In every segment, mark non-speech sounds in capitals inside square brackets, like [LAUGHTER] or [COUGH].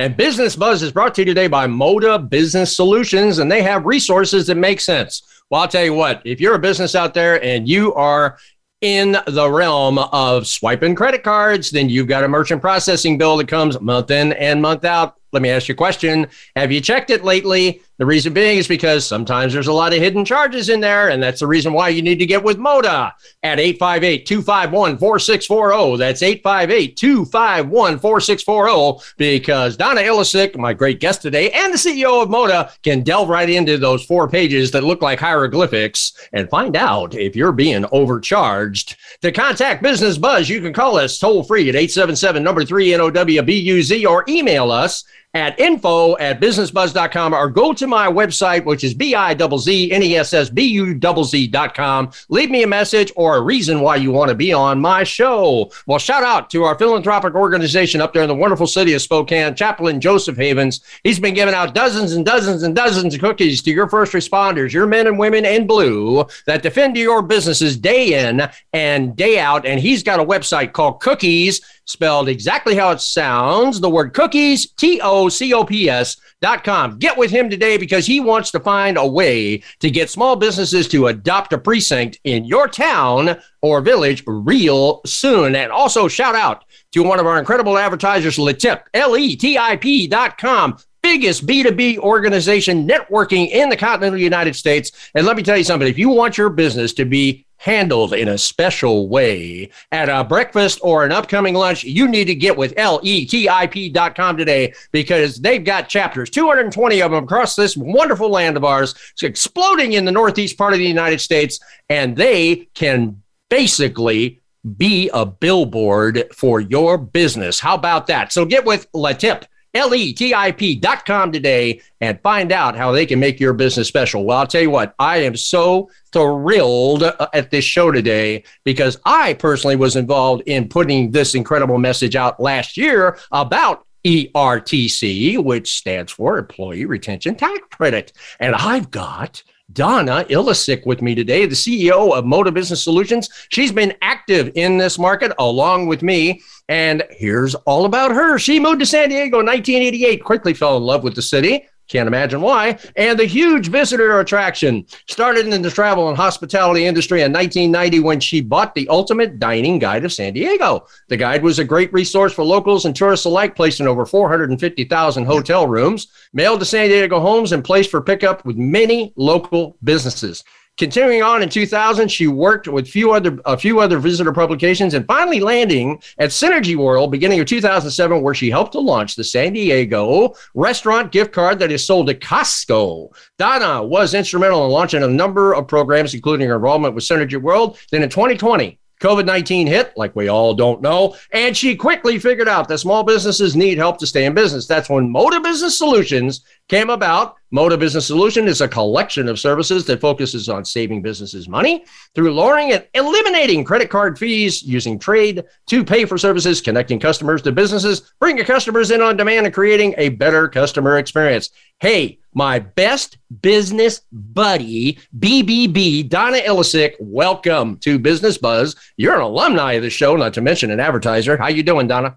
And Business Buzz is brought to you today by Moda Business Solutions, and they have resources that make sense. Well, I'll tell you what, if you're a business out there and you are in the realm of swiping credit cards, then you've got a merchant processing bill that comes month in and month out. Let me ask you a question. Have you checked it lately? The reason being is because sometimes there's a lot of hidden charges in there, and that's the reason why you need to get with Moda at 858 251 4640. That's 858 251 4640 because Donna Ilisic, my great guest today, and the CEO of Moda can delve right into those four pages that look like hieroglyphics and find out if you're being overcharged. To contact Business Buzz, you can call us toll free at 877 number 3 NOWBUZ or email us at info at businessbuzz.com or go to my website, which is B-I-Z-Z-N-E-S-S-B-U-Z-Z.com. Leave me a message or a reason why you want to be on my show. Well, shout out to our philanthropic organization up there in the wonderful city of Spokane, Chaplain Joseph Havens. He's been giving out dozens and dozens and dozens of cookies to your first responders, your men and women in blue that defend your businesses day in and day out. And he's got a website called Cookies spelled exactly how it sounds. The word cookies, T O C O P S dot com. Get with him today because he wants to find a way to get small businesses to adopt a precinct in your town or village real soon. And also shout out to one of our incredible advertisers, Letip, L E T I P dot com biggest B2B organization networking in the continental United States. And let me tell you something if you want your business to be handled in a special way at a breakfast or an upcoming lunch, you need to get with letip.com today because they've got chapters, 220 of them across this wonderful land of ours. It's exploding in the northeast part of the United States, and they can basically be a billboard for your business. How about that? So get with Letip L-E-T-I-P dot com today and find out how they can make your business special. Well, I'll tell you what, I am so thrilled uh, at this show today because I personally was involved in putting this incredible message out last year about ERTC, which stands for Employee Retention Tax Credit. And I've got Donna Ilisic with me today, the CEO of Moda Business Solutions. She's been active in this market along with me. And here's all about her. She moved to San Diego in 1988, quickly fell in love with the city. Can't imagine why. And the huge visitor attraction started in the travel and hospitality industry in 1990 when she bought the Ultimate Dining Guide of San Diego. The guide was a great resource for locals and tourists alike, placed in over 450,000 hotel rooms, mailed to San Diego homes, and placed for pickup with many local businesses. Continuing on in 2000, she worked with few other a few other visitor publications, and finally landing at Synergy World beginning of 2007, where she helped to launch the San Diego restaurant gift card that is sold to Costco. Donna was instrumental in launching a number of programs, including her involvement with Synergy World. Then in 2020, COVID 19 hit, like we all don't know, and she quickly figured out that small businesses need help to stay in business. That's when Moda Business Solutions came about Moda Business Solution is a collection of services that focuses on saving businesses money through lowering and eliminating credit card fees, using trade to pay for services, connecting customers to businesses, bringing customers in on demand, and creating a better customer experience. Hey, my best business buddy, BBB, Donna Ilisic, welcome to Business Buzz. You're an alumni of the show, not to mention an advertiser. How you doing, Donna?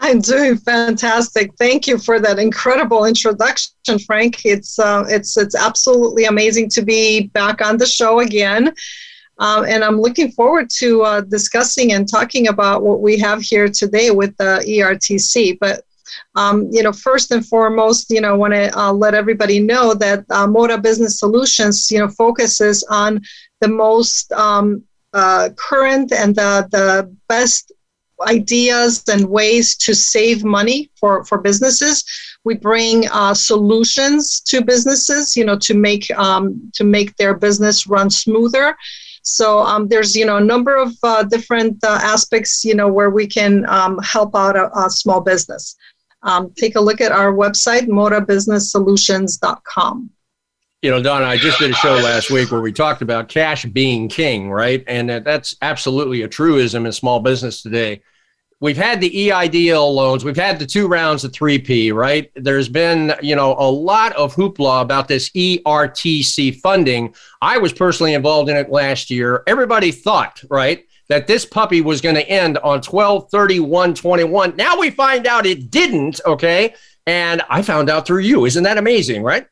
I'm doing fantastic. Thank you for that incredible introduction, Frank. It's uh, it's it's absolutely amazing to be back on the show again, um, and I'm looking forward to uh, discussing and talking about what we have here today with the ERTC. But Um, you know, first and foremost, you know, I want to uh, let everybody know that uh, Moda Business Solutions, you know, focuses on the most um, uh, current and the, the best ideas and ways to save money for, for businesses. We bring uh, solutions to businesses, you know, to make um, to make their business run smoother. So um, there's you know a number of uh, different uh, aspects you know where we can um, help out a, a small business. Um, take a look at our website, modabusinesssolutions.com you know, Donna, I just did a show last week where we talked about cash being king, right? And that's absolutely a truism in small business today. We've had the EIDL loans, we've had the two rounds of 3P, right? There's been, you know, a lot of hoopla about this ERTC funding. I was personally involved in it last year. Everybody thought, right? That this puppy was going to end on 12 31 21 now we find out it didn't okay and i found out through you isn't that amazing right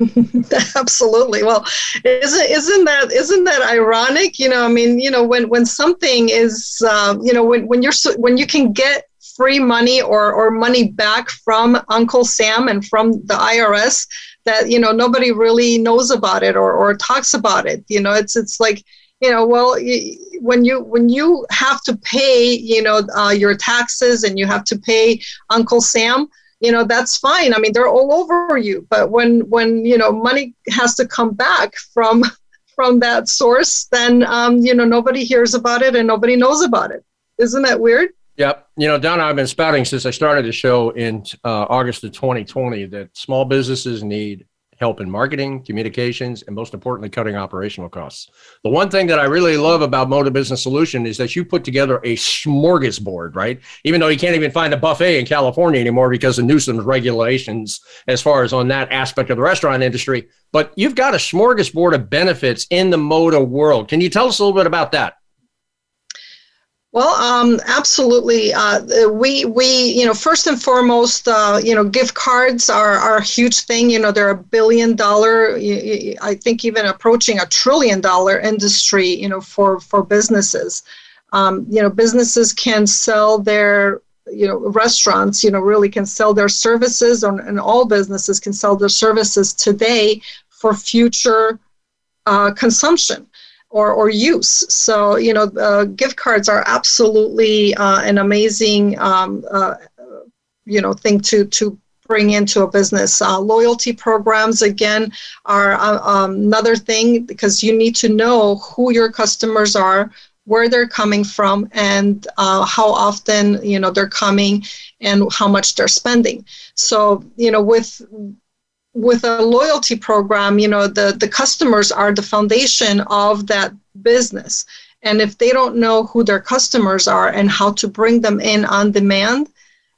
[LAUGHS] Absolutely. Well, isn't isn't that isn't that ironic? You know, I mean, you know, when when something is, uh, you know, when when you're when you can get free money or or money back from Uncle Sam and from the IRS, that you know nobody really knows about it or or talks about it. You know, it's it's like you know well when you when you have to pay you know uh, your taxes and you have to pay uncle sam you know that's fine. I mean they're all over you. But when when you know money has to come back from [LAUGHS] from that source then um, you know nobody hears about it and nobody knows about it. Isn't that weird? Yep. You know, Donna, I've been spouting since I started the show in uh, August of 2020 that small businesses need help in marketing, communications, and most importantly, cutting operational costs. The one thing that I really love about Moda Business Solution is that you put together a smorgasbord, right? Even though you can't even find a buffet in California anymore because of Newsom's regulations as far as on that aspect of the restaurant industry. But you've got a smorgasbord of benefits in the Moda world. Can you tell us a little bit about that? Well, um, absolutely. Uh, we we you know first and foremost, uh, you know, gift cards are, are a huge thing. You know, they're a billion dollar, I think even approaching a trillion dollar industry. You know, for for businesses. Um, you know, businesses can sell their you know restaurants. You know, really can sell their services, or, and all businesses can sell their services today for future uh, consumption or, or use. So, you know, uh, gift cards are absolutely uh, an amazing, um, uh, you know, thing to, to bring into a business. Uh, loyalty programs, again, are uh, um, another thing because you need to know who your customers are, where they're coming from, and uh, how often, you know, they're coming and how much they're spending. So, you know, with with a loyalty program, you know, the, the customers are the foundation of that business. And if they don't know who their customers are and how to bring them in on demand,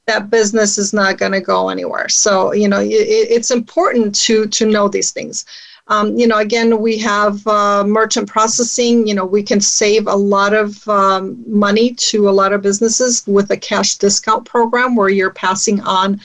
that business is not going to go anywhere. So, you know, it, it's important to to know these things. Um, you know, again, we have uh, merchant processing. You know, we can save a lot of um, money to a lot of businesses with a cash discount program where you're passing on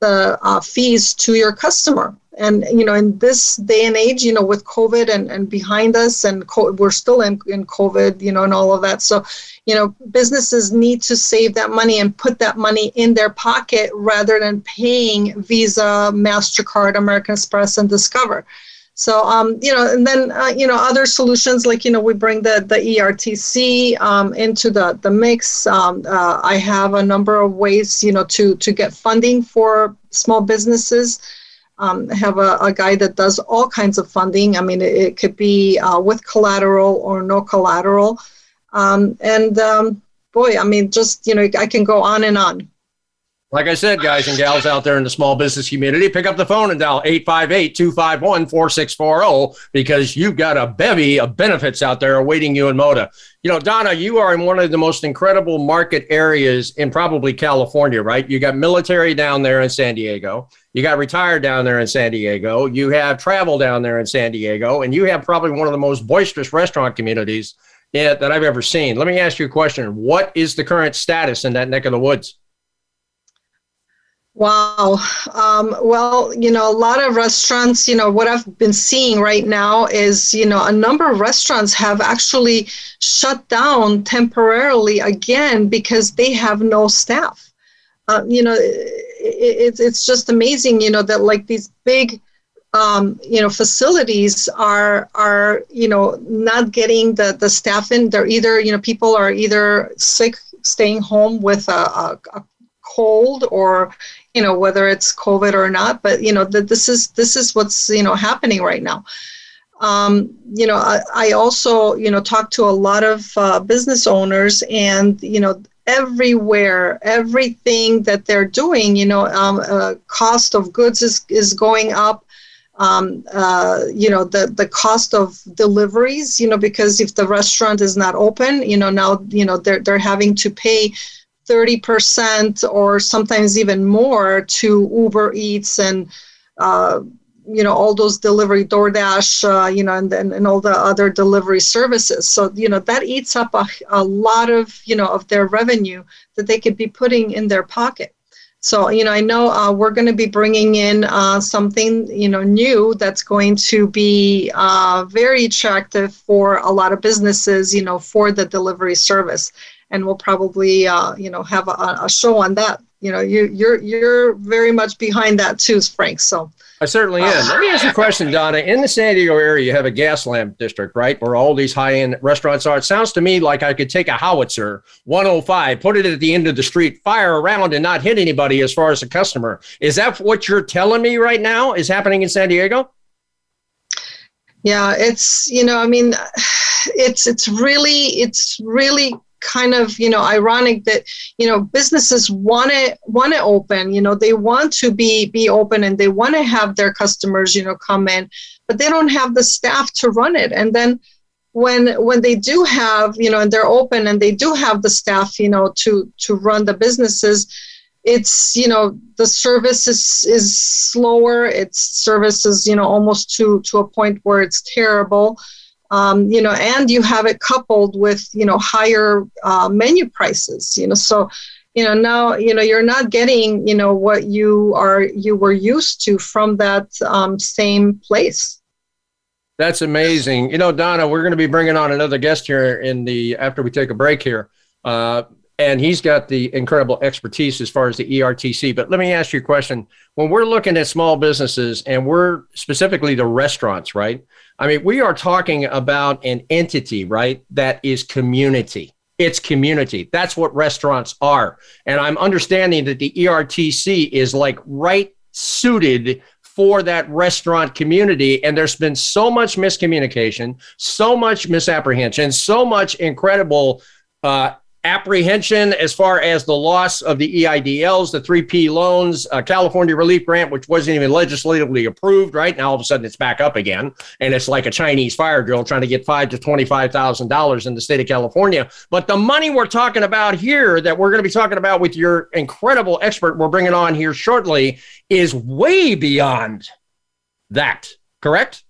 the uh, fees to your customer. And you know in this day and age you know with covid and, and behind us and co- we're still in, in covid you know and all of that. So you know businesses need to save that money and put that money in their pocket rather than paying visa mastercard american express and discover so, um, you know, and then, uh, you know, other solutions like, you know, we bring the, the ERTC um, into the, the mix. Um, uh, I have a number of ways, you know, to, to get funding for small businesses. Um, have a, a, guy that does all kinds of funding. I mean, it, it could be uh, with collateral or no collateral. Um, and um, boy, I mean, just, you know, I can go on and on. Like I said, guys and gals out there in the small business community, pick up the phone and dial 858 251 4640 because you've got a bevy of benefits out there awaiting you in Moda. You know, Donna, you are in one of the most incredible market areas in probably California, right? You got military down there in San Diego. You got retired down there in San Diego. You have travel down there in San Diego. And you have probably one of the most boisterous restaurant communities that I've ever seen. Let me ask you a question What is the current status in that neck of the woods? Wow. Um, well, you know, a lot of restaurants, you know, what I've been seeing right now is, you know, a number of restaurants have actually shut down temporarily again because they have no staff. uh, you know, it, it's it's just amazing, you know, that like these big um, you know facilities are are you know not getting the the staff in they're either you know people are either sick staying home with a, a, a cold or you know whether it's covid or not but you know that this is this is what's you know happening right now um, you know I, I, also you know talk to a lot of uh, business owners and you know everywhere everything that they're doing you know um, uh, cost of goods is, is going up um, uh, you know the the cost of deliveries you know because if the restaurant is not open you know now you know they're they're having to pay 30% or sometimes even more to Uber Eats and uh, you know all those delivery DoorDash uh, you know and, and and all the other delivery services so you know that eats up a, a lot of you know of their revenue that they could be putting in their pocket so, you know, I know uh, we're going to be bringing in uh, something, you know, new that's going to be uh, very attractive for a lot of businesses, you know, for the delivery service. And we'll probably, uh, you know, have a, a show on that. You know, you, you're you're very much behind that too, Frank. So I certainly am. Let me ask you a question, Donna. In the San Diego area, you have a Gaslamp district, right? Where all these high end restaurants are. It sounds to me like I could take a howitzer 105, put it at the end of the street, fire around, and not hit anybody as far as the customer. Is that what you're telling me right now is happening in San Diego? Yeah, it's, you know, I mean, [SIGHS] it's, it's really, it's really kind of you know ironic that you know businesses want to want to open you know they want to be be open and they want to have their customers you know come in but they don't have the staff to run it. And then when when they do have you know and they're open and they do have the staff you know to to run the businesses it's you know the service is is slower. It's service is you know almost to to a point where it's terrible um, you know, and you have it coupled with, you know, higher uh, menu prices, you know, so, you know, now, you know, you're not getting, you know, what you are, you were used to from that um, same place. That's amazing. You know, Donna, we're going to be bringing on another guest here in the, after we take a break here. Uh, and he's got the incredible expertise as far as the ERTC. But let me ask you a question. When we're looking at small businesses and we're specifically the restaurants, right? I mean, we are talking about an entity, right? That is community. It's community. That's what restaurants are. And I'm understanding that the ERTC is like right suited for that restaurant community. And there's been so much miscommunication, so much misapprehension, so much incredible uh, apprehension as far as the loss of the EIDLs, the 3P loans, uh, California relief grant, which wasn't even legislatively approved, right? Now all of a sudden it's back up again. And it's like a Chinese fire drill trying to get five to $25,000 in the state of California. But the money we're talking about here that we're going to be talking about with your incredible expert we're bringing on here shortly is way beyond that, correct?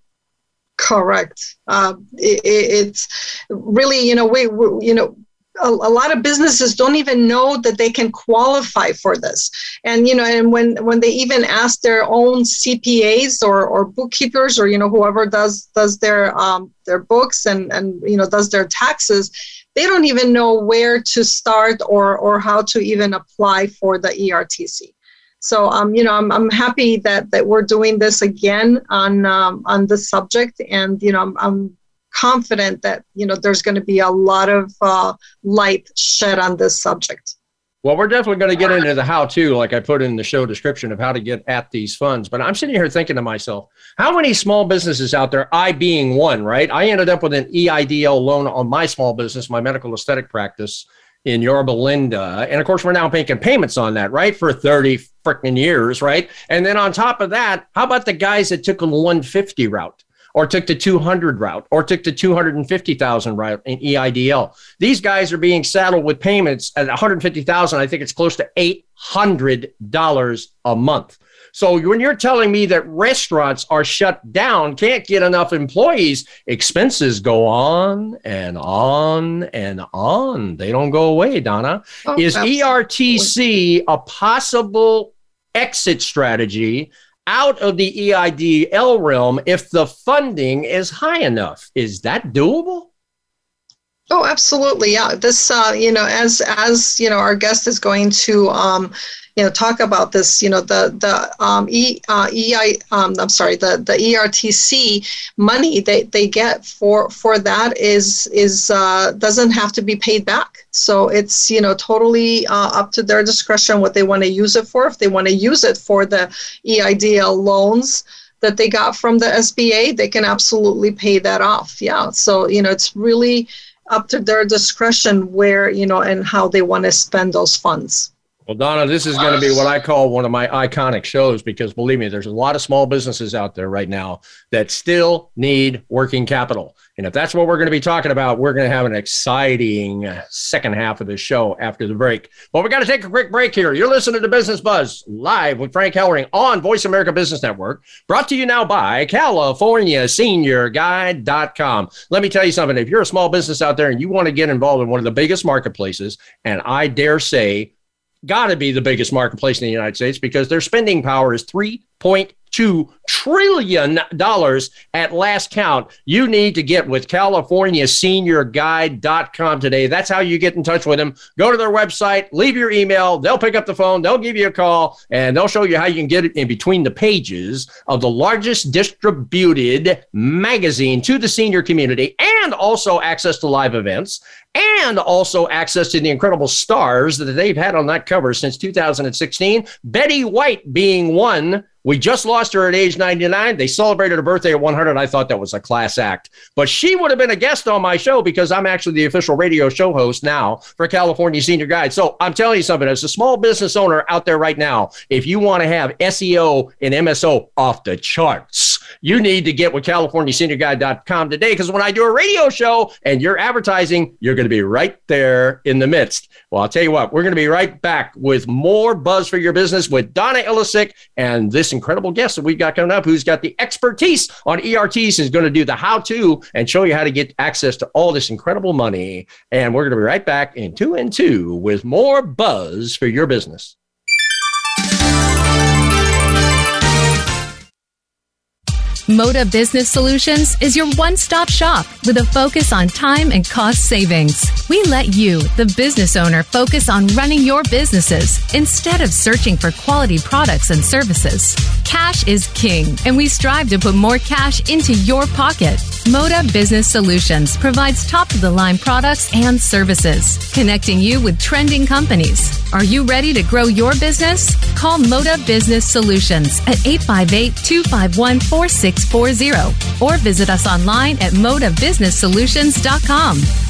Correct. Uh, it, it's really, you know, we, we you know, a, a, lot of businesses don't even know that they can qualify for this. And you know and when when they even ask their own cpas or, or bookkeepers or you know whoever does does their um, their books and and you know does their taxes they don't even know where to start or or how to even apply for the ertc so um, you know I'm, I'm happy that that we're doing this again on um, on this subject and you know I'm, I'm confident that you know there's going to be a lot of uh, light shed on this subject. Well, we're definitely going to get into the how to, like I put in the show description of how to get at these funds. But I'm sitting here thinking to myself, how many small businesses out there, I being one, right? I ended up with an EIDL loan on my small business, my medical aesthetic practice in Yorba Linda. And of course, we're now making payments on that, right? For 30 freaking years, right? And then on top of that, how about the guys that took a 150 route? Or took the 200 route or took the 250,000 route in EIDL. These guys are being saddled with payments at 150,000. I think it's close to $800 a month. So when you're telling me that restaurants are shut down, can't get enough employees, expenses go on and on and on. They don't go away, Donna. Oh, Is absolutely. ERTC a possible exit strategy out of the EIDL realm if the funding is high enough. Is that doable? Oh, absolutely. Yeah. This, uh, you know, as as you know, our guest is going to, um, you know, talk about this. You know, the the um, e uh, EI. Um, I'm sorry, the the ERTC money they, they get for for that is is uh, doesn't have to be paid back. So it's you know totally uh, up to their discretion what they want to use it for. If they want to use it for the EIDL loans that they got from the SBA, they can absolutely pay that off. Yeah. So you know, it's really up to their discretion where, you know, and how they want to spend those funds. Well, Donna, this is going to be what I call one of my iconic shows because believe me, there's a lot of small businesses out there right now that still need working capital. And if that's what we're going to be talking about, we're going to have an exciting second half of the show after the break. But we got to take a quick break here. You're listening to Business Buzz live with Frank Hellring on Voice America Business Network, brought to you now by CaliforniaSeniorGuide.com. Let me tell you something. If you're a small business out there and you want to get involved in one of the biggest marketplaces, and I dare say, got to be the biggest marketplace in the United States because their spending power is 3.2 trillion dollars at last count. You need to get with CaliforniaSeniorGuide.com today. That's how you get in touch with them. Go to their website, leave your email. They'll pick up the phone, they'll give you a call, and they'll show you how you can get it in between the pages of the largest distributed magazine to the senior community and also access to live events and also access to the incredible stars that they've had on that cover since 2016. Betty White being one we just lost her at age 99. They celebrated her birthday at 100. I thought that was a class act. But she would have been a guest on my show because I'm actually the official radio show host now for California Senior Guide. So I'm telling you something, as a small business owner out there right now, if you want to have SEO and MSO off the charts, you need to get with CaliforniaSeniorGuide.com today because when I do a radio show and you're advertising, you're going to be right there in the midst. Well, I'll tell you what, we're going to be right back with more buzz for your business with Donna Ilisic and this incredible guest that we've got coming up who's got the expertise on ERTs is going to do the how to and show you how to get access to all this incredible money. And we're going to be right back in two and two with more buzz for your business. Moda Business Solutions is your one stop shop with a focus on time and cost savings. We let you, the business owner, focus on running your businesses instead of searching for quality products and services. Cash is king, and we strive to put more cash into your pocket. Moda Business Solutions provides top of the line products and services, connecting you with trending companies. Are you ready to grow your business? Call Moda Business Solutions at 858 251 4640 or visit us online at modabusinesssolutions.com.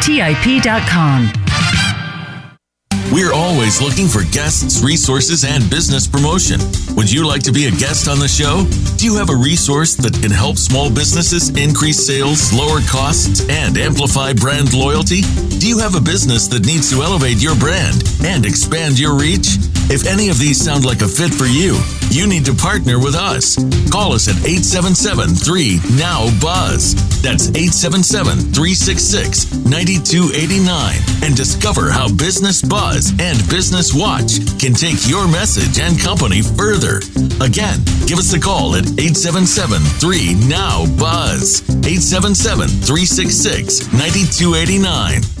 TIP.com. We're always looking for guests, resources, and business promotion. Would you like to be a guest on the show? Do you have a resource that can help small businesses increase sales, lower costs, and amplify brand loyalty? Do you have a business that needs to elevate your brand and expand your reach? If any of these sound like a fit for you, you need to partner with us. Call us at 877 3 Now Buzz. That's 877 366 9289 and discover how Business Buzz and Business Watch can take your message and company further. Again, give us a call at 877 3 Now Buzz. 877 366 9289.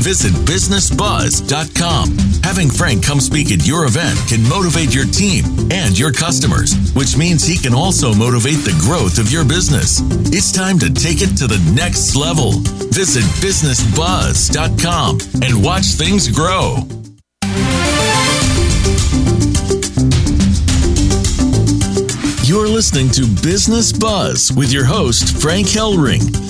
Visit businessbuzz.com. Having Frank come speak at your event can motivate your team and your customers, which means he can also motivate the growth of your business. It's time to take it to the next level. Visit businessbuzz.com and watch things grow. You're listening to Business Buzz with your host, Frank Hellring.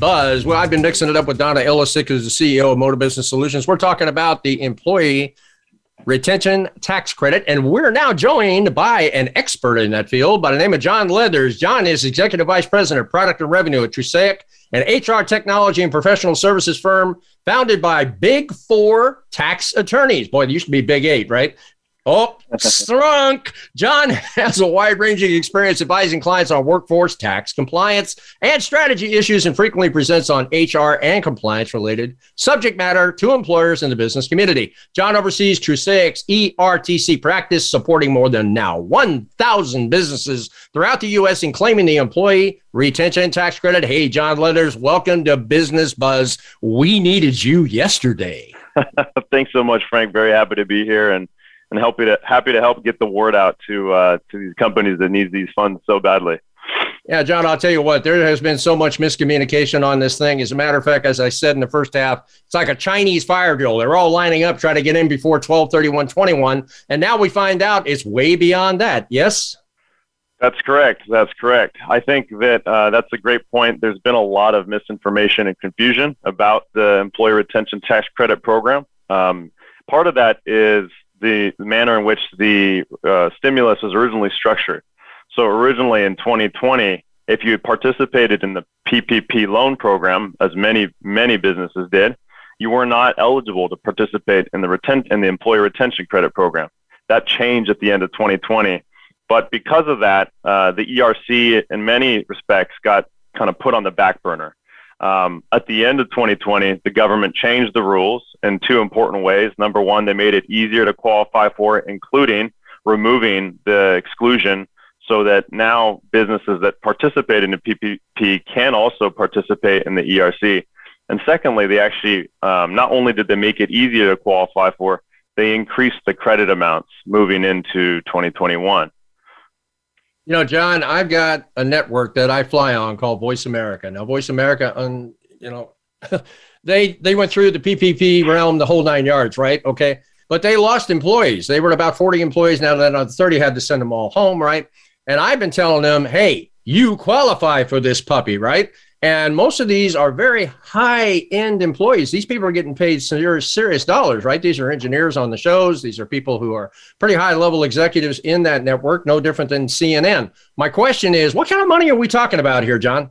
Buzz. Well, I've been mixing it up with Donna Ilisic, who's the CEO of Moda Business Solutions. We're talking about the employee retention tax credit, and we're now joined by an expert in that field by the name of John Leathers. John is Executive Vice President of Product and Revenue at Trusaic, an HR technology and professional services firm founded by Big Four tax attorneys. Boy, it used to be Big Eight, right? Oh, strunk. John has a wide ranging experience advising clients on workforce, tax, compliance, and strategy issues and frequently presents on HR and compliance related subject matter to employers in the business community. John oversees Trusaic's ERTC practice, supporting more than now 1,000 businesses throughout the U.S. in claiming the employee retention tax credit. Hey, John Leathers, welcome to Business Buzz. We needed you yesterday. [LAUGHS] Thanks so much, Frank. Very happy to be here. And and happy to happy to help get the word out to uh, to these companies that need these funds so badly. Yeah, John, I'll tell you what, there has been so much miscommunication on this thing. As a matter of fact, as I said in the first half, it's like a Chinese fire drill. They're all lining up trying to get in before 12 31 21. And now we find out it's way beyond that. Yes? That's correct. That's correct. I think that uh, that's a great point. There's been a lot of misinformation and confusion about the Employee Retention Tax Credit Program. Um, part of that is the manner in which the uh, stimulus was originally structured. So originally in 2020, if you participated in the PPP loan program, as many many businesses did, you were not eligible to participate in the retent in the employee retention credit program. That changed at the end of 2020, but because of that, uh, the ERC in many respects got kind of put on the back burner. Um, at the end of 2020, the government changed the rules in two important ways. Number one, they made it easier to qualify for including removing the exclusion so that now businesses that participate in the PPP can also participate in the ERC. And secondly, they actually um, not only did they make it easier to qualify for, they increased the credit amounts moving into 2021. You know, John, I've got a network that I fly on called Voice America. Now, Voice America, um, you know, [LAUGHS] they they went through the PPP realm, the whole nine yards, right? Okay, but they lost employees. They were about 40 employees. Now that 30 had to send them all home, right? And I've been telling them, hey, you qualify for this puppy, right? And most of these are very high end employees. These people are getting paid serious, serious dollars, right? These are engineers on the shows. These are people who are pretty high level executives in that network, no different than CNN. My question is, what kind of money are we talking about here, John?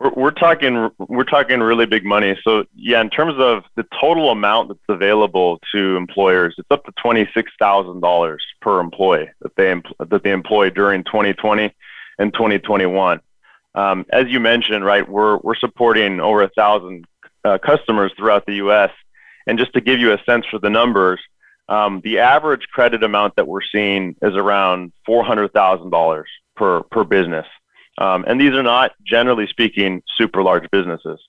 We're, we're talking we're talking really big money. So yeah, in terms of the total amount that's available to employers, it's up to twenty six thousand dollars per employee that they that they employ during 2020 and 2021. Um, as you mentioned, right, we're, we're supporting over a thousand uh, customers throughout the U.S. And just to give you a sense for the numbers, um, the average credit amount that we're seeing is around $400,000 per, per business. Um, and these are not, generally speaking, super large businesses.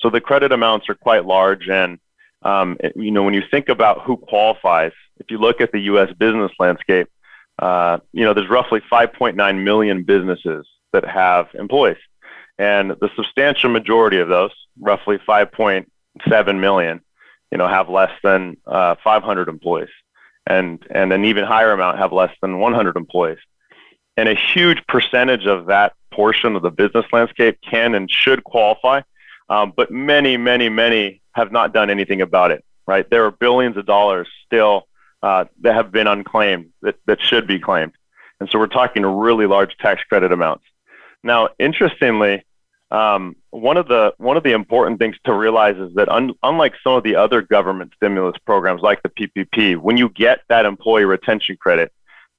So the credit amounts are quite large. And, um, it, you know, when you think about who qualifies, if you look at the U.S. business landscape, uh, you know, there's roughly 5.9 million businesses that have employees. And the substantial majority of those, roughly 5.7 million, you know, have less than uh, 500 employees. And, and an even higher amount have less than 100 employees. And a huge percentage of that portion of the business landscape can and should qualify. Um, but many, many, many have not done anything about it, right? There are billions of dollars still uh, that have been unclaimed that, that should be claimed. And so we're talking really large tax credit amounts. Now, interestingly, um, one of the one of the important things to realize is that un, unlike some of the other government stimulus programs like the PPP, when you get that employee retention credit,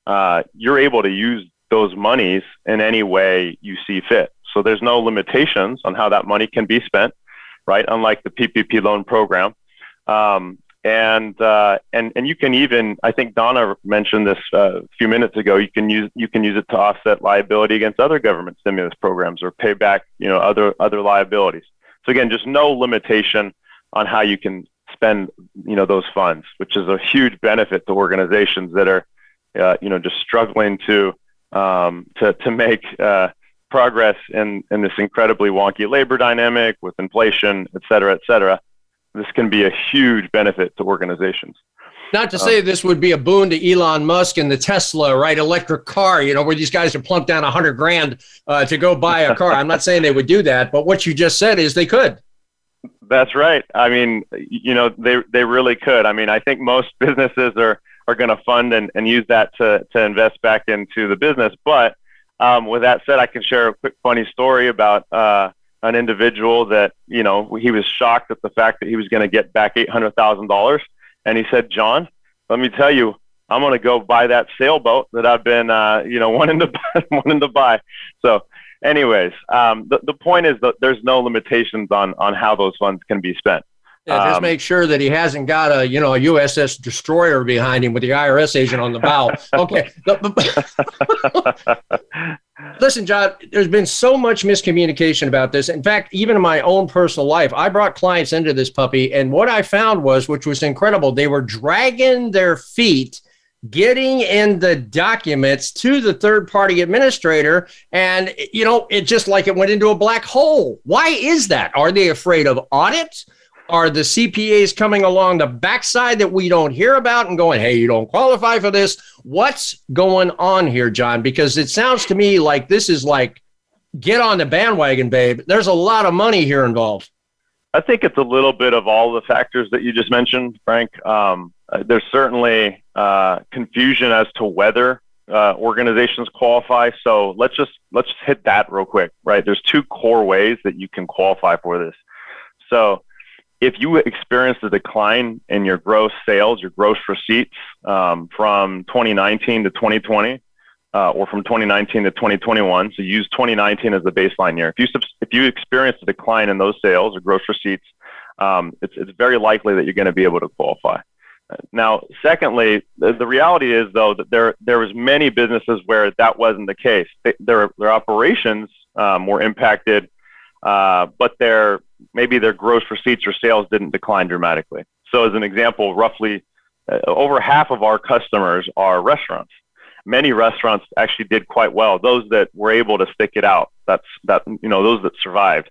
uh, you're able to use those monies in any way you see fit. So there's no limitations on how that money can be spent, right? Unlike the PPP loan program. Um, and uh, and and you can even I think Donna mentioned this uh, a few minutes ago. You can use you can use it to offset liability against other government stimulus programs or pay back you know other other liabilities. So again, just no limitation on how you can spend, you know, those funds, which is a huge benefit to organizations that are, uh, you know, just struggling to um, to to make uh, progress in in this incredibly wonky labor dynamic with inflation, et cetera, et cetera. This can be a huge benefit to organizations. Not to say this would be a boon to Elon Musk and the Tesla, right? Electric car, you know, where these guys are plumped down a hundred grand uh, to go buy a car. I'm not saying they would do that, but what you just said is they could. That's right. I mean, you know, they they really could. I mean, I think most [LAUGHS] businesses are are going to fund and, and use that to to invest back into the business. But um, with that said, I can share a quick funny story about uh, an individual that you know he was shocked at the fact that he was going to get back eight hundred thousand dollars and he said, John, let me tell you, I'm going to go buy that sailboat that I've been, uh, you know, [LAUGHS] wanting to buy, wanting to buy. So, anyways, um, the the point is that there's no limitations on on how those funds can be spent. Yeah, just um, make sure that he hasn't got a you know a USS destroyer behind him with the IRS agent on the bow. [LAUGHS] Okay. [LAUGHS] Listen, John, there's been so much miscommunication about this. In fact, even in my own personal life, I brought clients into this puppy, and what I found was, which was incredible, they were dragging their feet getting in the documents to the third party administrator and you know it just like it went into a black hole. Why is that? Are they afraid of audit are the CPAs coming along the backside that we don't hear about and going, hey, you don't qualify for this? What's going on here, John? Because it sounds to me like this is like, get on the bandwagon, babe. There's a lot of money here involved. I think it's a little bit of all the factors that you just mentioned, Frank. Um, uh, there's certainly uh, confusion as to whether uh, organizations qualify. So let's just let's just hit that real quick, right? There's two core ways that you can qualify for this. So if you experience a decline in your gross sales, your gross receipts um, from 2019 to 2020, uh, or from 2019 to 2021, so use 2019 as the baseline year. If you if you experience a decline in those sales or gross receipts, um, it's it's very likely that you're going to be able to qualify. Now, secondly, the, the, reality is though that there there was many businesses where that wasn't the case. They, their their operations um, were impacted, uh, but their maybe their gross receipts or sales didn't decline dramatically. So, as an example, roughly uh, over half of our customers are restaurants. Many restaurants actually did quite well. Those that were able to stick it out, that's that you know those that survived.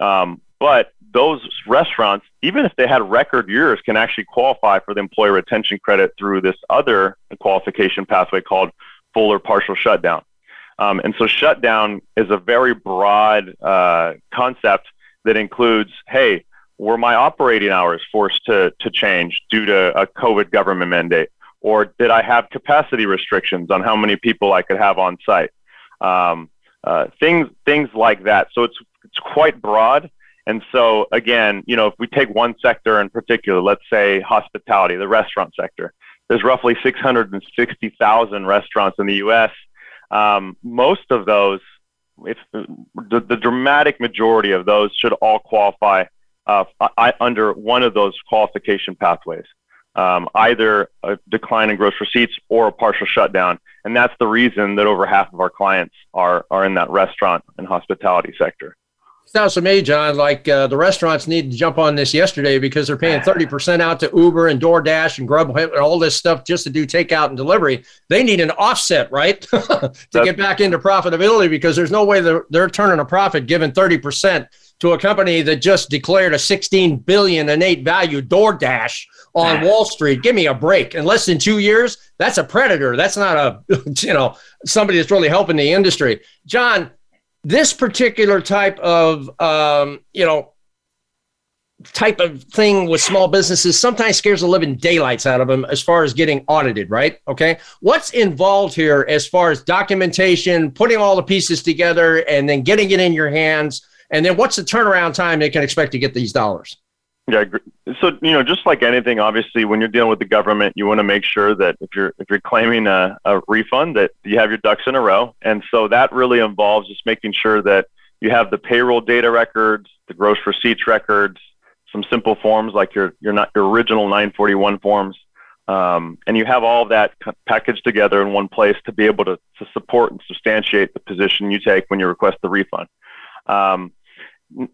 Um, but those restaurants, even if they had record years, can actually qualify for the employer retention credit through this other qualification pathway called full or partial shutdown. Um, and so, shutdown is a very broad uh, concept that includes, hey, were my operating hours forced to, to change due to a COVID government mandate? Or did I have capacity restrictions on how many people I could have on site? Um, uh, things, things like that. So it's, it's quite broad. And so again, you know, if we take one sector in particular, let's say hospitality, the restaurant sector, there's roughly 660,000 restaurants in the U.S. Um, most of those if the, the dramatic majority of those should all qualify uh, I, under one of those qualification pathways, um, either a decline in gross receipts or a partial shutdown. And that's the reason that over half of our clients are, are in that restaurant and hospitality sector. Sounds to me, John, like uh, the restaurants need to jump on this yesterday because they're paying 30% out to Uber and DoorDash and Grub and all this stuff just to do takeout and delivery. They need an offset, right? [LAUGHS] to get back into profitability because there's no way they're, they're turning a profit given 30% to a company that just declared a 16 billion innate value DoorDash on Wall Street. Give me a break. In less than two years, that's a predator. That's not a, [LAUGHS] you know, somebody that's really helping the industry. John, this particular type of um, you know type of thing with small businesses sometimes scares the living daylights out of them as far as getting audited right? Okay. What's involved here as far as documentation putting all the pieces together and then getting it in your hands? And then what's the turnaround time they can expect to get these dollars yeah. So you know, just like anything, obviously, when you're dealing with the government, you want to make sure that if you're if you're claiming a, a refund, that you have your ducks in a row. And so that really involves just making sure that you have the payroll data records, the gross receipts records, some simple forms like your your not your original 941 forms, um, and you have all that packaged together in one place to be able to to support and substantiate the position you take when you request the refund. Um,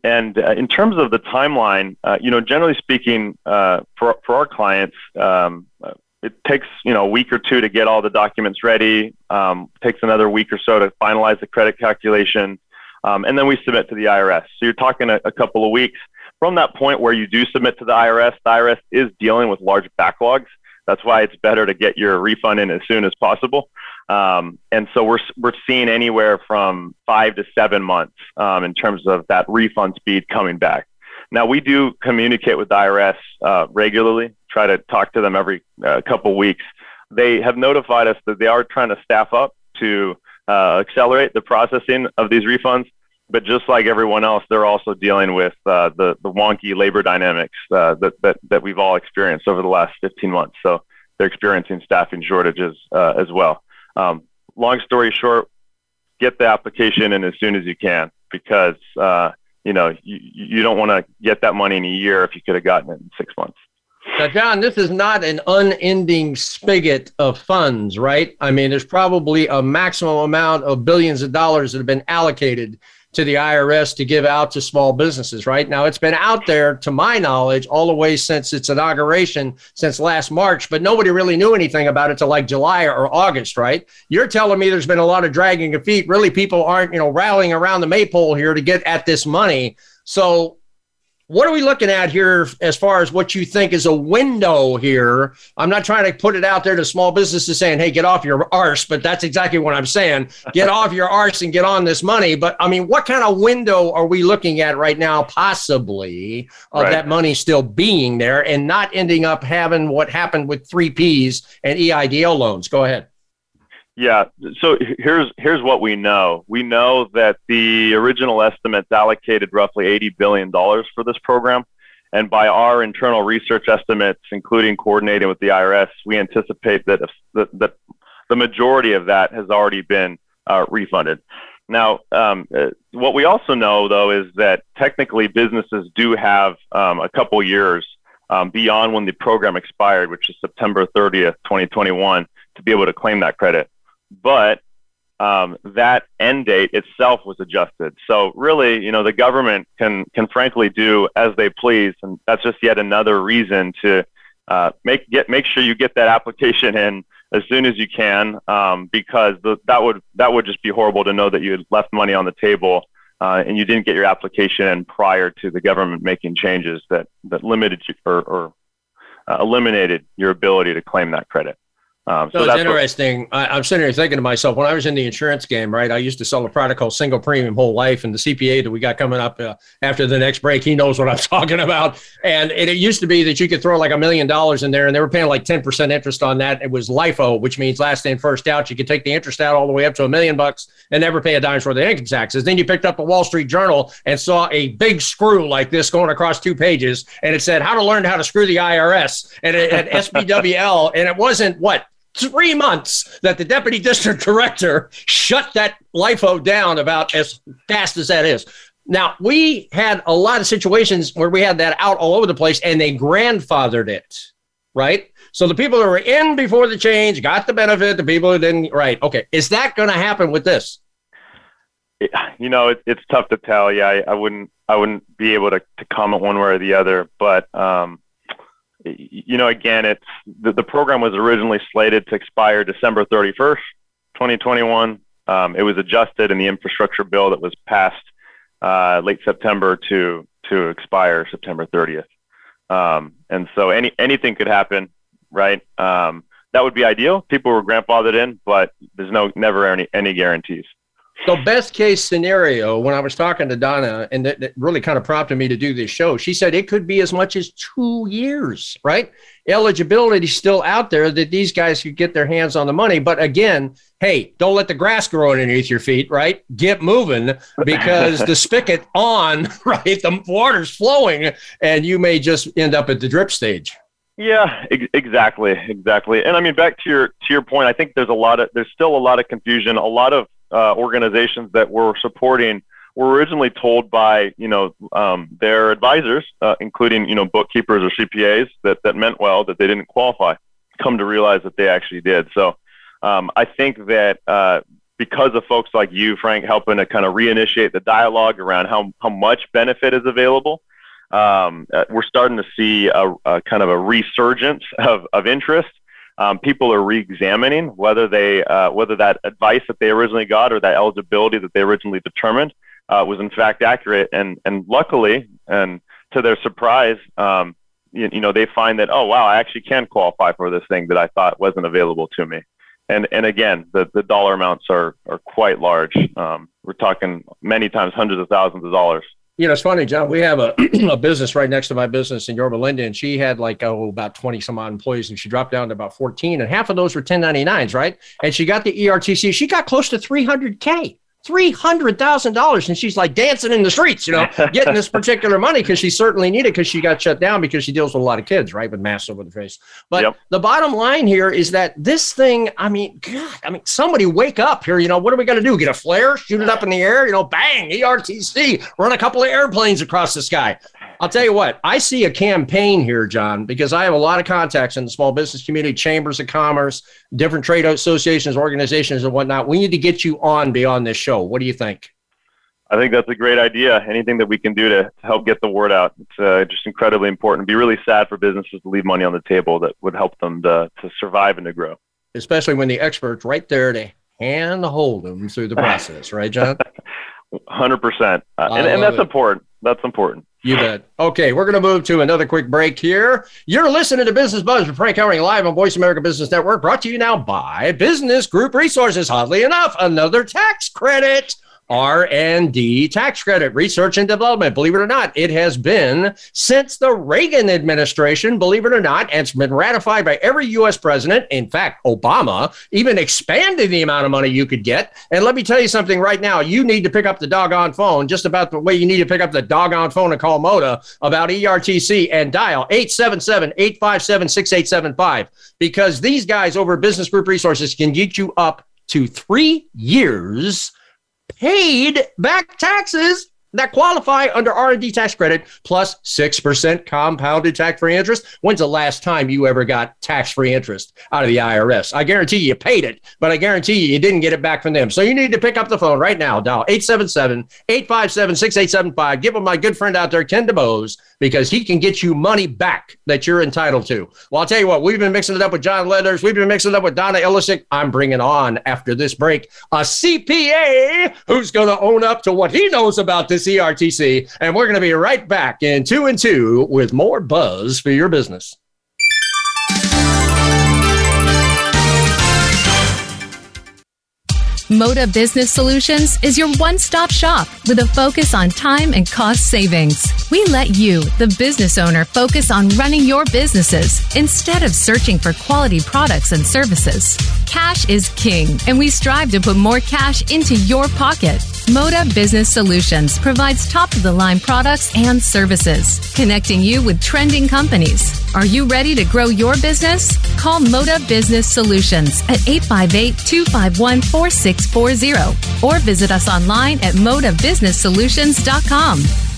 and uh, in terms of the timeline, uh, you know, generally speaking, uh, for for our clients, um, uh, it takes you know a week or two to get all the documents ready. Um, takes another week or so to finalize the credit calculation, um, and then we submit to the IRS. So you're talking a, a couple of weeks from that point where you do submit to the IRS. The IRS is dealing with large backlogs. That's why it's better to get your refund in as soon as possible. Um, and so we're, we're seeing anywhere from five to seven months um, in terms of that refund speed coming back. Now, we do communicate with the IRS uh, regularly, try to talk to them every uh, couple weeks. They have notified us that they are trying to staff up to uh, accelerate the processing of these refunds. But just like everyone else, they're also dealing with uh, the, the wonky labor dynamics uh, that, that, that we've all experienced over the last 15 months. So they're experiencing staffing shortages uh, as well. Um, long story short, get the application in as soon as you can because uh, you know you, you don't want to get that money in a year if you could have gotten it in six months. Now, John, this is not an unending spigot of funds, right? I mean, there's probably a maximum amount of billions of dollars that have been allocated to the IRS to give out to small businesses, right? Now, it's been out there, to my knowledge, all the way since its inauguration, since last March, but nobody really knew anything about it till like July or August, right? You're telling me there's been a lot of dragging of feet. Really, people aren't, you know, rallying around the maypole here to get at this money. So what are we looking at here as far as what you think is a window here? I'm not trying to put it out there to small businesses saying, hey, get off your arse, but that's exactly what I'm saying. Get off your arse and get on this money. But I mean, what kind of window are we looking at right now, possibly, of right. that money still being there and not ending up having what happened with 3Ps and EIDL loans? Go ahead. Yeah. So here's here's what we know. We know that the original estimates allocated roughly 80 billion dollars for this program, and by our internal research estimates, including coordinating with the IRS, we anticipate that that, that the majority of that has already been uh, refunded. Now, um, uh, what we also know though is that technically businesses do have um, a couple years um, beyond when the program expired, which is September 30th, 2021, to be able to claim that credit but um, that end date itself was adjusted. So really, you know, the government can can frankly do as they please, and that's just yet another reason to uh, make get make sure you get that [LAUGHS] application in as soon as you can, um, because the, that would that would just be horrible to know that you had left money on the table. Uh, and you didn't get your application in prior to the government making changes that, that limited you or, or uh, eliminated your ability to claim that credit. Um, so, so it's interesting. What, I, am sitting here thinking to myself, when I was in the insurance game, right, I used to sell a product called single premium whole life, and the CPA that we got coming up uh, after the next break, he knows what I'm [LAUGHS] talking about. And it, it, used to be that you could throw like a million dollars in there, and they were paying like 10% interest on that. It was LIFO, which means last in, first out. You could take the interest out all the way up to a million bucks and never pay a dime for the income taxes. Then you picked up a Wall Street Journal and saw a big screw like this going across two pages, and it said how to learn how to screw the IRS, and had SPWL, and it wasn't what three months that the deputy district director shut that LIFO down about as fast as that is. Now, we had a lot of situations where we had that out all over the place and they grandfathered it, right? So the people who were in before the change got the benefit, the people who didn't, right? Okay. Is that going to happen with this? You know, it, it's tough to tell. Yeah, I, I, wouldn't, I wouldn't be able to, to comment one way or the other, but, um, you know, again, it's the, the program was originally slated to expire December 31st, 2021. Um, it was adjusted in the infrastructure bill that was passed uh, late September to to expire September 30th. Um, and so any anything could happen, right? Um, that would be ideal. People were grandfathered in, but there's no never any any guarantees. So, best case scenario, when I was talking to Donna, and that, that, really kind of prompted me to do this show, she said it could be as much as two years, right? Eligibility still out there that these guys could get their hands on the money. But again, hey, don't let the grass grow underneath your feet, right? Get moving because the spigot on, [LAUGHS] right? The water's flowing, and you may just end up at the drip stage. Yeah, ex- exactly, exactly. And I mean, back to your to your point, I think there's a lot of there's still a lot of confusion, a lot of uh, organizations that we're supporting were originally told by you know um, their advisors, uh, including you know bookkeepers or CPAs, that that meant well that they didn't qualify. Come to realize that they actually did. So um, I think that uh, because of folks like you, Frank, helping to kind of reinitiate the dialogue around how, how much benefit is available, um, uh, we're starting to see a, a, kind of a resurgence of, of interest. Um, people are re-examining whether they uh, whether that advice that they originally got or that eligibility that they originally determined uh, was in fact accurate. And and luckily, and to their surprise, um, you, you know they find that oh wow, I actually can qualify for this thing that I thought wasn't available to me and and again, the the dollar amounts are are quite large. Um, we're talking many times hundreds of thousands of dollars. You know, it's funny, John. We have a, [CLEARS THROAT] a business right next to my business in Yorba Linda, and she had like oh about twenty some odd employees, and she dropped down to about fourteen, and half of those were 1099s, right? And she got the ERTC. She got close to three hundred k three hundred thousand dollars, and she's like dancing in the streets, you know, [LAUGHS] getting this particular money because she certainly needed because she got shut down because she deals with a lot of kids, right, with masks over the face. But yep. the bottom line here is that this thing, I mean, God, I mean, somebody wake up here. You know, what are we going to do? Get a flare, shoot it up in the air? You know, bang, ERTC, run a couple of airplanes across the sky. I'll tell you what, I see a campaign here, John, because I have a lot of contacts in the small business community, chambers of commerce, different trade associations, organizations, and whatnot. We need to get you on beyond this show. What do you think? I think that's a great idea. Anything that we can do to help get the word out, it's uh, just incredibly important. It'd be really sad for businesses to leave money on the table that would help them to, to survive and to grow. Especially when the expert's right there to hand hold them through the process, right, John? [LAUGHS] 100%. Uh, and, and that's it. important. That's important. You bet. Okay, we're going to move to another quick break here. You're listening to Business Buzz with Frank Hellring live on Voice America Business Network, brought to you now by Business Group Resources. Oddly enough, another tax credit. R&D tax credit, research and development. Believe it or not, it has been since the Reagan administration, believe it or not, and it's been ratified by every U.S. president. In fact, Obama even expanded the amount of money you could get. And let me tell you something right now. You need to pick up the doggone phone, just about the way you need to pick up the doggone phone and call Moda about ERTC and dial 877-857-6875 because these guys over Business Group Resources can get you up to three years paid back taxes that qualify under R&D tax credit plus 6% compounded tax-free interest. When's the last time you ever got tax-free interest out of the IRS? I guarantee you, paid it, but I guarantee you, you didn't get it back from them. So you need to pick up the phone right now. Dial 877-857-6875. Give them my good friend out there, Ken DeBose, because he can get you money back that you're entitled to. Well, I'll tell you what, we've been mixing it up with John Leathers. We've been mixing it up with Donna Illisick. I'm bringing on, after this break, a CPA who's going to own up to what he knows about this ERTC. And we're going to be right back in two and two with more buzz for your business. Moda Business Solutions is your one stop shop with a focus on time and cost savings. We let you, the business owner, focus on running your businesses instead of searching for quality products and services. Cash is king, and we strive to put more cash into your pocket. Moda Business Solutions provides top of the line products and services, connecting you with trending companies. Are you ready to grow your business? Call Moda Business Solutions at 858 251 4640 or visit us online at modabusinesssolutions.com.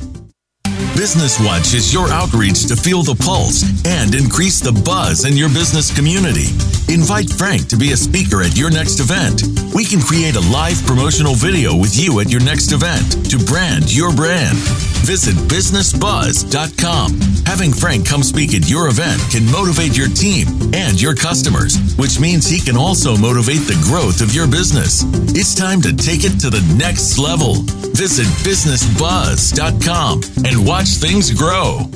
Business Watch is your outreach to feel the pulse and increase the buzz in your business community. Invite Frank to be a speaker at your next event. We can create a live promotional video with you at your next event to brand your brand. Visit bizznessbuzz.com. Having Frank come speak at your event can motivate your team and your customers, which means he can also motivate the growth of your business. It's time to take it to the next level. Visit bizznessbuzz.com and watch things grow.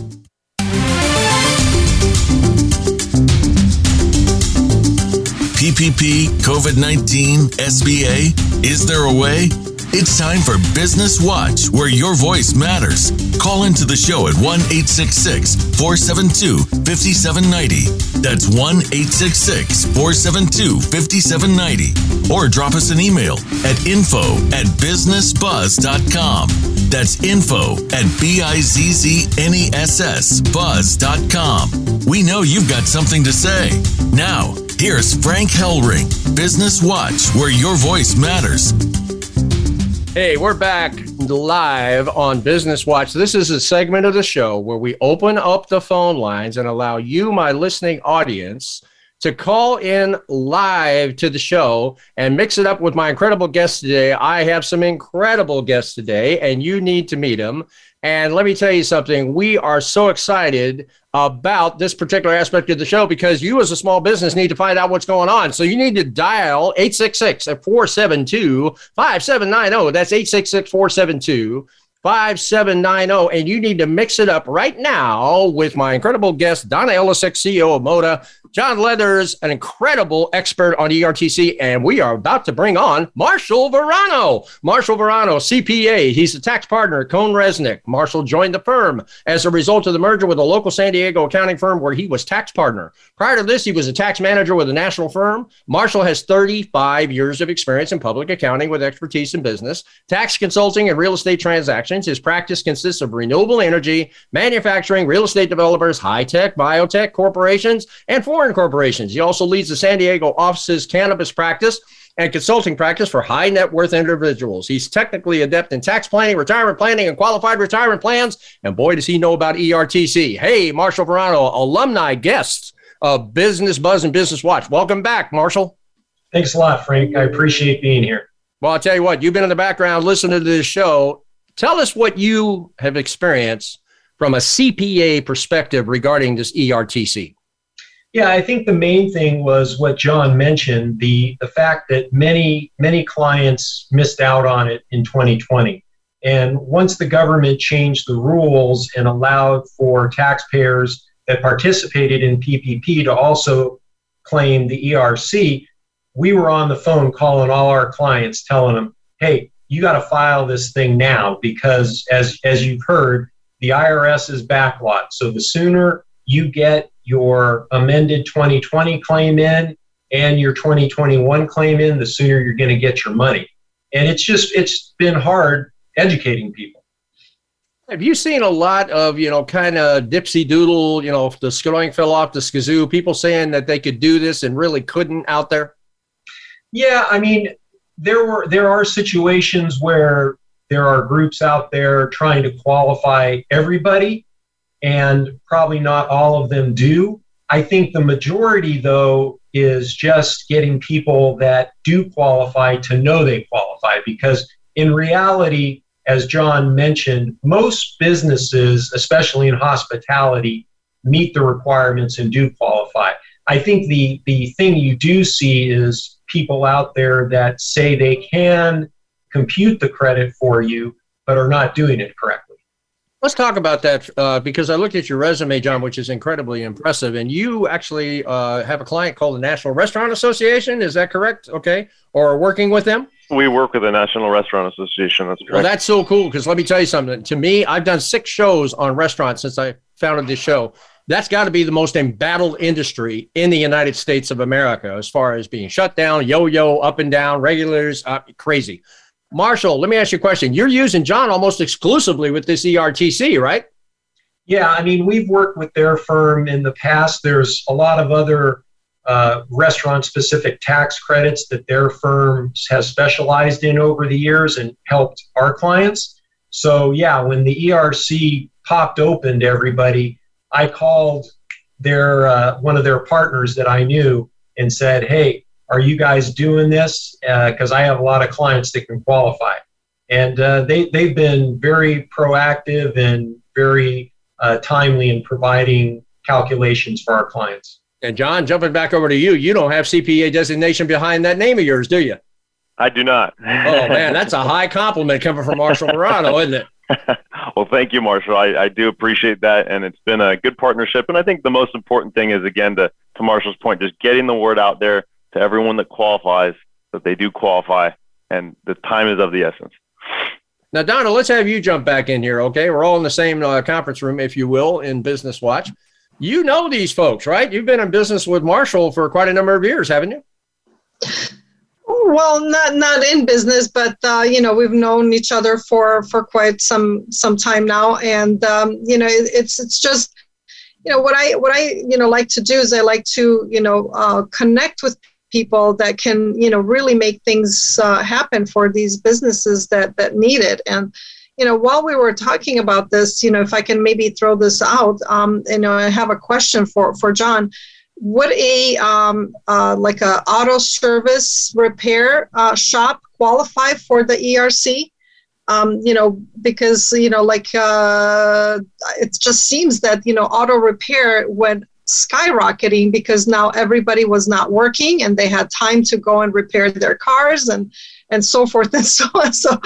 PPP, COVID 19, SBA? Is there a way? It's time for Business Watch, where your voice matters. Call into the show at 1 866 472 5790. That's 1 866 472 5790. Or drop us an email at info at bizznessbuzz.com. That's info at B I Z Z N E S S buzz.com. We know you've got something to say. Now, here's Frank Hellring, Business Watch, where your voice matters. Hey, we're back live on Business Watch. This is a segment of the show where we open up the phone lines and allow you, my listening audience, to call in live to the show and mix it up with my incredible guests today. I have some incredible guests today, and you need to meet them. And let me tell you something, we are so excited about this particular aspect of the show because you, as a small business, need to find out what's going on. So you need to dial 866 472 5790. That's 866 472 5790. And you need to mix it up right now with my incredible guest, Donna Ellisek, CEO of Moda, John Leathers, an incredible expert on ERTC, and we are about to bring on Marshall Varano. Marshall Varano, CPA. He's a tax partner at Cohn CohnReznick. Marshall joined the firm as a result of the merger with a local San Diego accounting firm where he was tax partner. Prior to this, he was a tax manager with a national firm. Marshall has 35 years of experience in public accounting with expertise in business, tax consulting, and real estate transactions. His practice consists of renewable energy, manufacturing, real estate developers, high tech, biotech corporations, and foreign foreign corporations. He also leads the San Diego office's cannabis practice and consulting practice for high net worth individuals. He's technically adept in tax planning, retirement planning, and qualified retirement plans. And boy, does he know about ERTC. Hey, Marshall Varano, alumni guest of Business Buzz and Business Watch. Welcome back, Marshall. Thanks a lot, Frank. I appreciate being here. Well, I'll tell you what, you've been in the background listening to this show. Tell us what you have experienced from a CPA perspective regarding this ERTC. Yeah, I think the main thing was what John mentioned the the fact that many many clients missed out on it in 2020. And once the government changed the rules and allowed for taxpayers that participated in PPP to also claim the ERC, we were on the phone calling all our clients telling them, "Hey, you got to file this thing now because as as you've heard, the IRS is backlogged. So the sooner you get your amended 2020 claim in and your 2021 claim in, the sooner you're going to get your money. And it's just, it's been hard educating people. Have you seen a lot of, you know, kind of dipsy doodle, you know, the skilling fell off the skazoo, people saying that they could do this and really couldn't out there? Yeah, I mean, there were there are situations where there are groups out there trying to qualify everybody and probably not all of them do. I think the majority, though, is just getting people that do qualify to know they qualify because in reality, as John mentioned, most businesses, especially in hospitality, meet the requirements and do qualify. I think the, the thing you do see is people out there that say they can compute the credit for you, but are not doing it correctly. Let's talk about that uh, because I looked at your resume, John, which is incredibly impressive. And you actually uh, have a client called the National Restaurant Association. Is that correct? Okay. Or working with them? We work with the National Restaurant Association. That's correct. Well, that's so cool because let me tell you something. To me, I've done six shows on restaurants since I founded this show. That's got to be the most embattled industry in the United States of America as far as being shut down, yo yo, up and down, regulars, uh, crazy. Marshall, let me ask you a question. You're using John almost exclusively with this ERTC, right? Yeah, I mean, we've worked with their firm in the past. There's a lot of other uh, restaurant specific tax credits that their firm has specialized in over the years and helped our clients. So, yeah, when the ERC popped open to everybody, I called their uh, one of their partners that I knew and said, "Hey, are you guys doing this? Because uh, I have a lot of clients that can qualify." And uh, they they've been very proactive and very uh, timely in providing calculations for our clients. And John, jumping back over to you, you don't have CPA designation behind that name of yours, do you? I do not. oh man, that's a high compliment coming from Marshall Morano, isn't it? [LAUGHS] well, thank you, Marshall. I, I do appreciate that, and it's been a good partnership. And I think the most important thing is, again, to to Marshall's point, just getting the word out there to everyone that qualifies that they do qualify, and the time is of the essence. Now, Donna, let's have you jump back in here. Okay, we're all in the same uh, conference room, if you will, in Business Watch. You know these folks, right? You've been in business with Marshall for quite a number of years, haven't you? well not not in business but uh, you know we've known each other for for quite some some time now and um, you know it, it's it's just you know what i what i you know like to do is i like to you know uh, connect with people that can you know really make things uh, happen for these businesses that that need it and you know while we were talking about this you know if i can maybe throw this out um, you know i have a question for for john would a um, uh, like a auto service repair uh, shop qualify for the ERC? Um, you know, because you know, like uh, it just seems that you know auto repair went skyrocketing because now everybody was not working and they had time to go and repair their cars and and so forth [LAUGHS] and so on. So,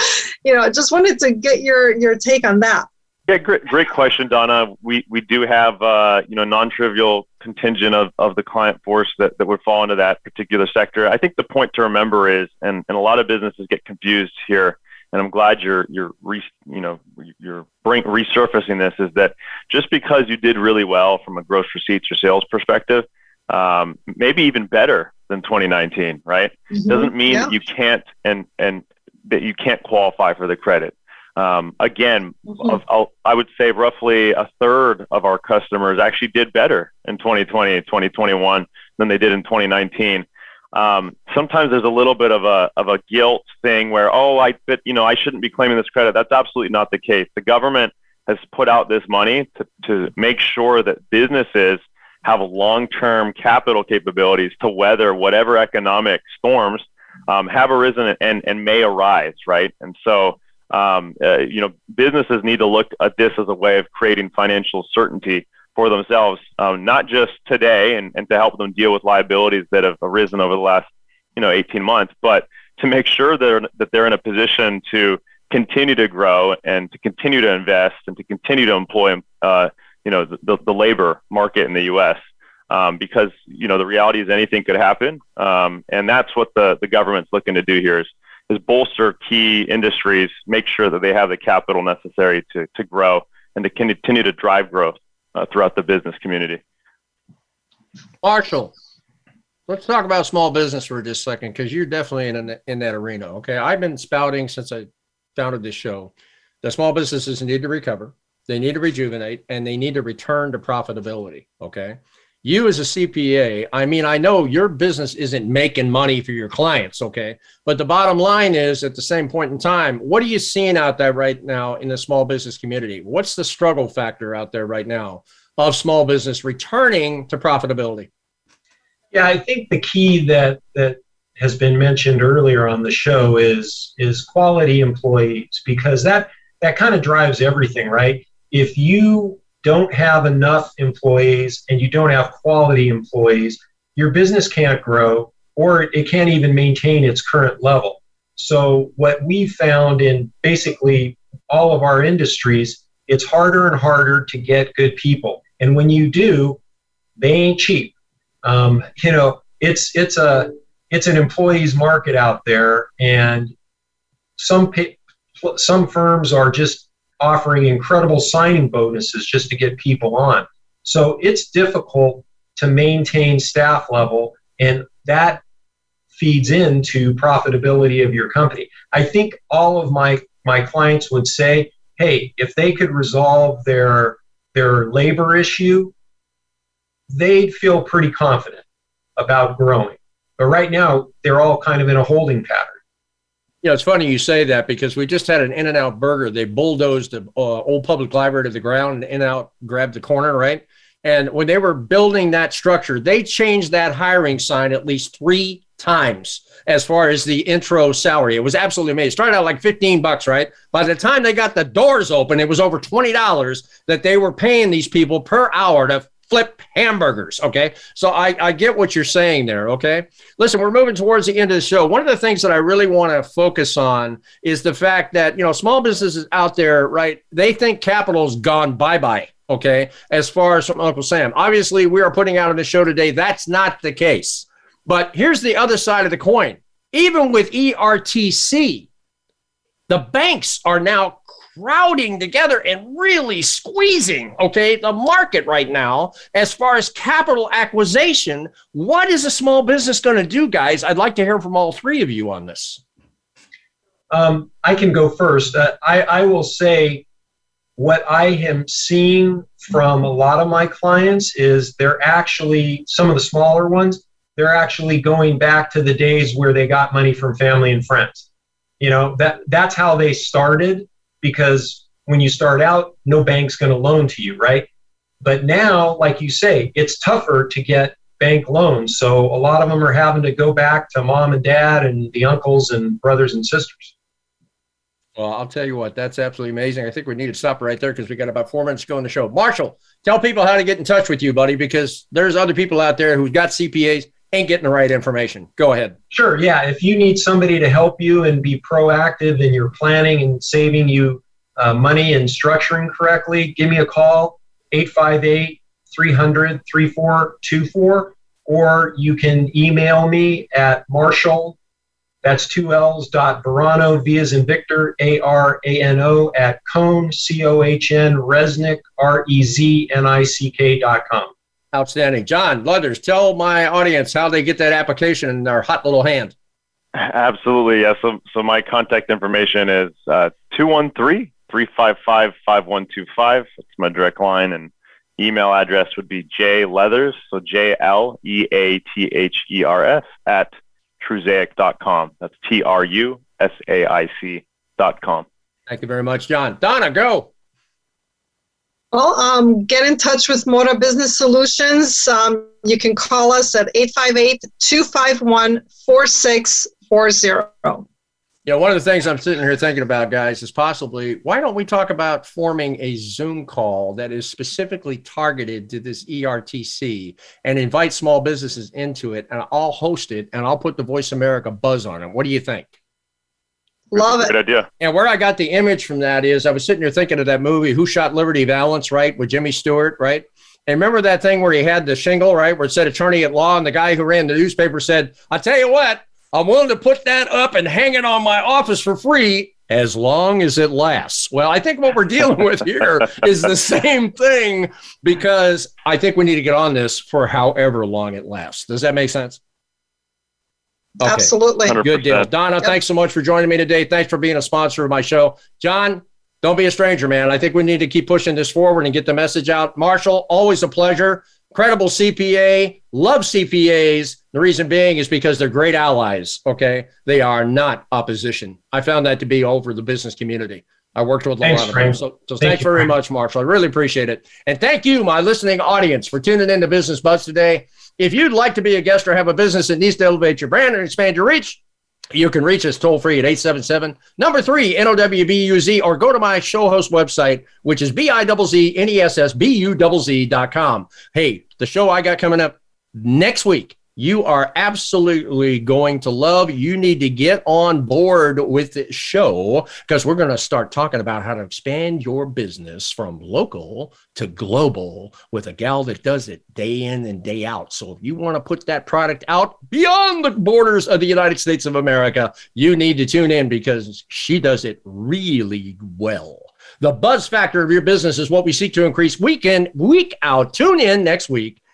you know, I just wanted to get your your take on that. Yeah, great, great question, Donna. We we do have uh, you know non-trivial contingent of, of the client force that, that would fall into that particular sector. I think the point to remember is, and, and a lot of businesses get confused here, and I'm glad you're you're re, you know you're bring, resurfacing this is that just because you did really well from a gross receipts or sales perspective, um, maybe even better than 2019, right? Mm-hmm. Doesn't mean yeah. you can't and and that you can't qualify for the credit. Um, again, mm-hmm. I would say roughly a third of our customers actually did better in 2020, 2021 than they did in 2019. Um, sometimes there's a little bit of a of a guilt thing where oh I you know I shouldn't be claiming this credit. That's absolutely not the case. The government has put out this money to, to make sure that businesses have long-term capital capabilities to weather whatever economic storms um, have arisen and, and may arise, right? And so um, uh, you know, businesses need to look at this as a way of creating financial certainty for themselves, um, not just today and, and to help them deal with liabilities that have arisen over the last, you know, 18 months, but to make sure they're, that they're in a position to continue to grow and to continue to invest and to continue to employ, uh, you know, the, the labor market in the U.S. Um, because you know the reality is anything could happen, um, and that's what the the government's looking to do here is is bolster key industries, make sure that they have the capital necessary to, to grow and to continue to drive growth uh, throughout the business community. Marshall, let's talk about small business for just a second because you're definitely in, in that arena. Okay. I've been spouting since I founded this show that small businesses need to recover, they need to rejuvenate, and they need to return to profitability. Okay you as a CPA, I mean, I know your business isn't making money for your clients, okay? But the bottom line is at the same point in time, what are you seeing out there right now in the small business community? What's the struggle factor out there right now of small business returning to profitability? Yeah, I think the key that that has been mentioned earlier on the show is is quality employees because that that kind of drives everything, right? If you don't have enough employees and you don't have quality employees, your business can't grow or it can't even maintain its current level. So, what we found in basically all of our industries, it's harder and harder to get good people. And when you do, they ain't cheap. Um, you know, it's it's a it's an employees market out there, and some some firms are just offering incredible signing bonuses just to get people on. So it's difficult to maintain staff level, and that feeds into profitability of your company. I think all of my my clients would say, "Hey, if they could resolve their their labor issue, they'd feel pretty confident about growing." But right now, they're all kind of in a holding pattern. You know, it's funny you say that because we just had an In and Out burger. They bulldozed the uh, old public library to the ground and In and Out grabbed the corner, right? And when they were building that structure, they changed that hiring sign at least three times as far as the intro salary. It was absolutely amazing. It started out like 15 bucks, right? By the time they got the doors open, it was over $20 that they were paying these people per hour to flip hamburgers. Okay. So I, I get what you're saying there. Okay. Listen, we're moving towards the end of the show. One of the things that I really want to focus on is the fact that, you know, small businesses out there, right? They think capital's gone bye bye. Okay. As far as from Uncle Sam, obviously, we are putting out on the show today. That's not the case. But here's the other side of the coin. Even with ERTC, the banks are now crowding together and really squeezing, okay, the market right now as far as capital acquisition. What is a small business going to do, guys? I'd like to hear from all three of you on this. Um, I can go first. Uh, I, I will say what I am seeing from a lot of my clients is they're actually, some of the smaller ones, they're actually going back to the days where they got money from family and friends. You know, that that's how they started because when you start out, no bank's going to loan to you, right? But now, like you say, it's tougher to get bank loans. So a lot of them are having to go back to mom and dad and the uncles and brothers and sisters. Well, I'll tell you what, that's absolutely amazing. I think we need to stop right there because we got about four minutes to go in the show. Marshall, tell people how to get in touch with you, buddy, because there's other people out there who've got CPAs, ain't getting the right information. Go ahead. Sure. Yeah. If you need somebody to help you and be proactive in your planning and saving you uh, money and structuring correctly, give me a call, 858 300 3424, or you can email me at marshall that's two L's dot Varano, V as in Victor, A R A N O at Cohn, C O H N, Reznick, R E Z N I C K dot com. Outstanding. John Leathers, tell my audience how they get that application in their hot little hand. Absolutely. Yeah. So, so my contact information is uh, 213 355 5125. That's my direct line. And email address would be J Leathers. So J L E A T H E R S at trusaic.com. That's T R U S A I C.com. Thank you very much, John. Donna, go. Well, um, get in touch with Moda Business Solutions. Um, you can call us at 858 251 4640. Yeah, one of the things I'm sitting here thinking about, guys, is possibly why don't we talk about forming a Zoom call that is specifically targeted to this ERTC and invite small businesses into it, and I'll host it and I'll put the Voice America buzz on it. What do you think? Love it. Good idea. And where I got the image from that is I was sitting here thinking of that movie, Who Shot Liberty Valance, right, with Jimmy Stewart, right? And remember that thing where he had the shingle, right, where it said attorney at law, and the guy who ran the newspaper said, "I tell you what, I'm willing to put that up and hang it on my office for free as long as it lasts. Well, I think what we're dealing with here [LAUGHS] is the same thing because I think we need to get on this for however long it lasts. Does that make sense? Okay. Absolutely. 100%. Good deal. Donna, Yep. thanks so much for joining me today. Thanks for being a sponsor of my show. John, don't be a stranger, man. I think we need to keep pushing this forward and get the message out. Marshall, always a pleasure. Credible CPA, love CPAs. The reason being is because they're great allies. Okay. They are not opposition. I found that to be over the business community. I worked with a lot of them. So, so Thank thanks you, very Frank. much, Marshall. I really appreciate it. And thank you, my listening audience, for tuning in to Business Buzz today. If you'd like to be a guest or have a business that needs to elevate your brand and expand your reach, you can reach us toll free at 877 number three NOWBUZ or go to my show host website, which is B I Z Z N E S S B U Z Z dot com. Hey, the show I got coming up next week. You are absolutely going to love. You need to get on board with the show because we're going to start talking about how to expand your business from local to global with a gal that does it day in and day out. So if you want to put that product out beyond the borders of the United States of America, you need to tune in because she does it really well. The buzz factor of your business is what we seek to increase week in, week out. Tune in next week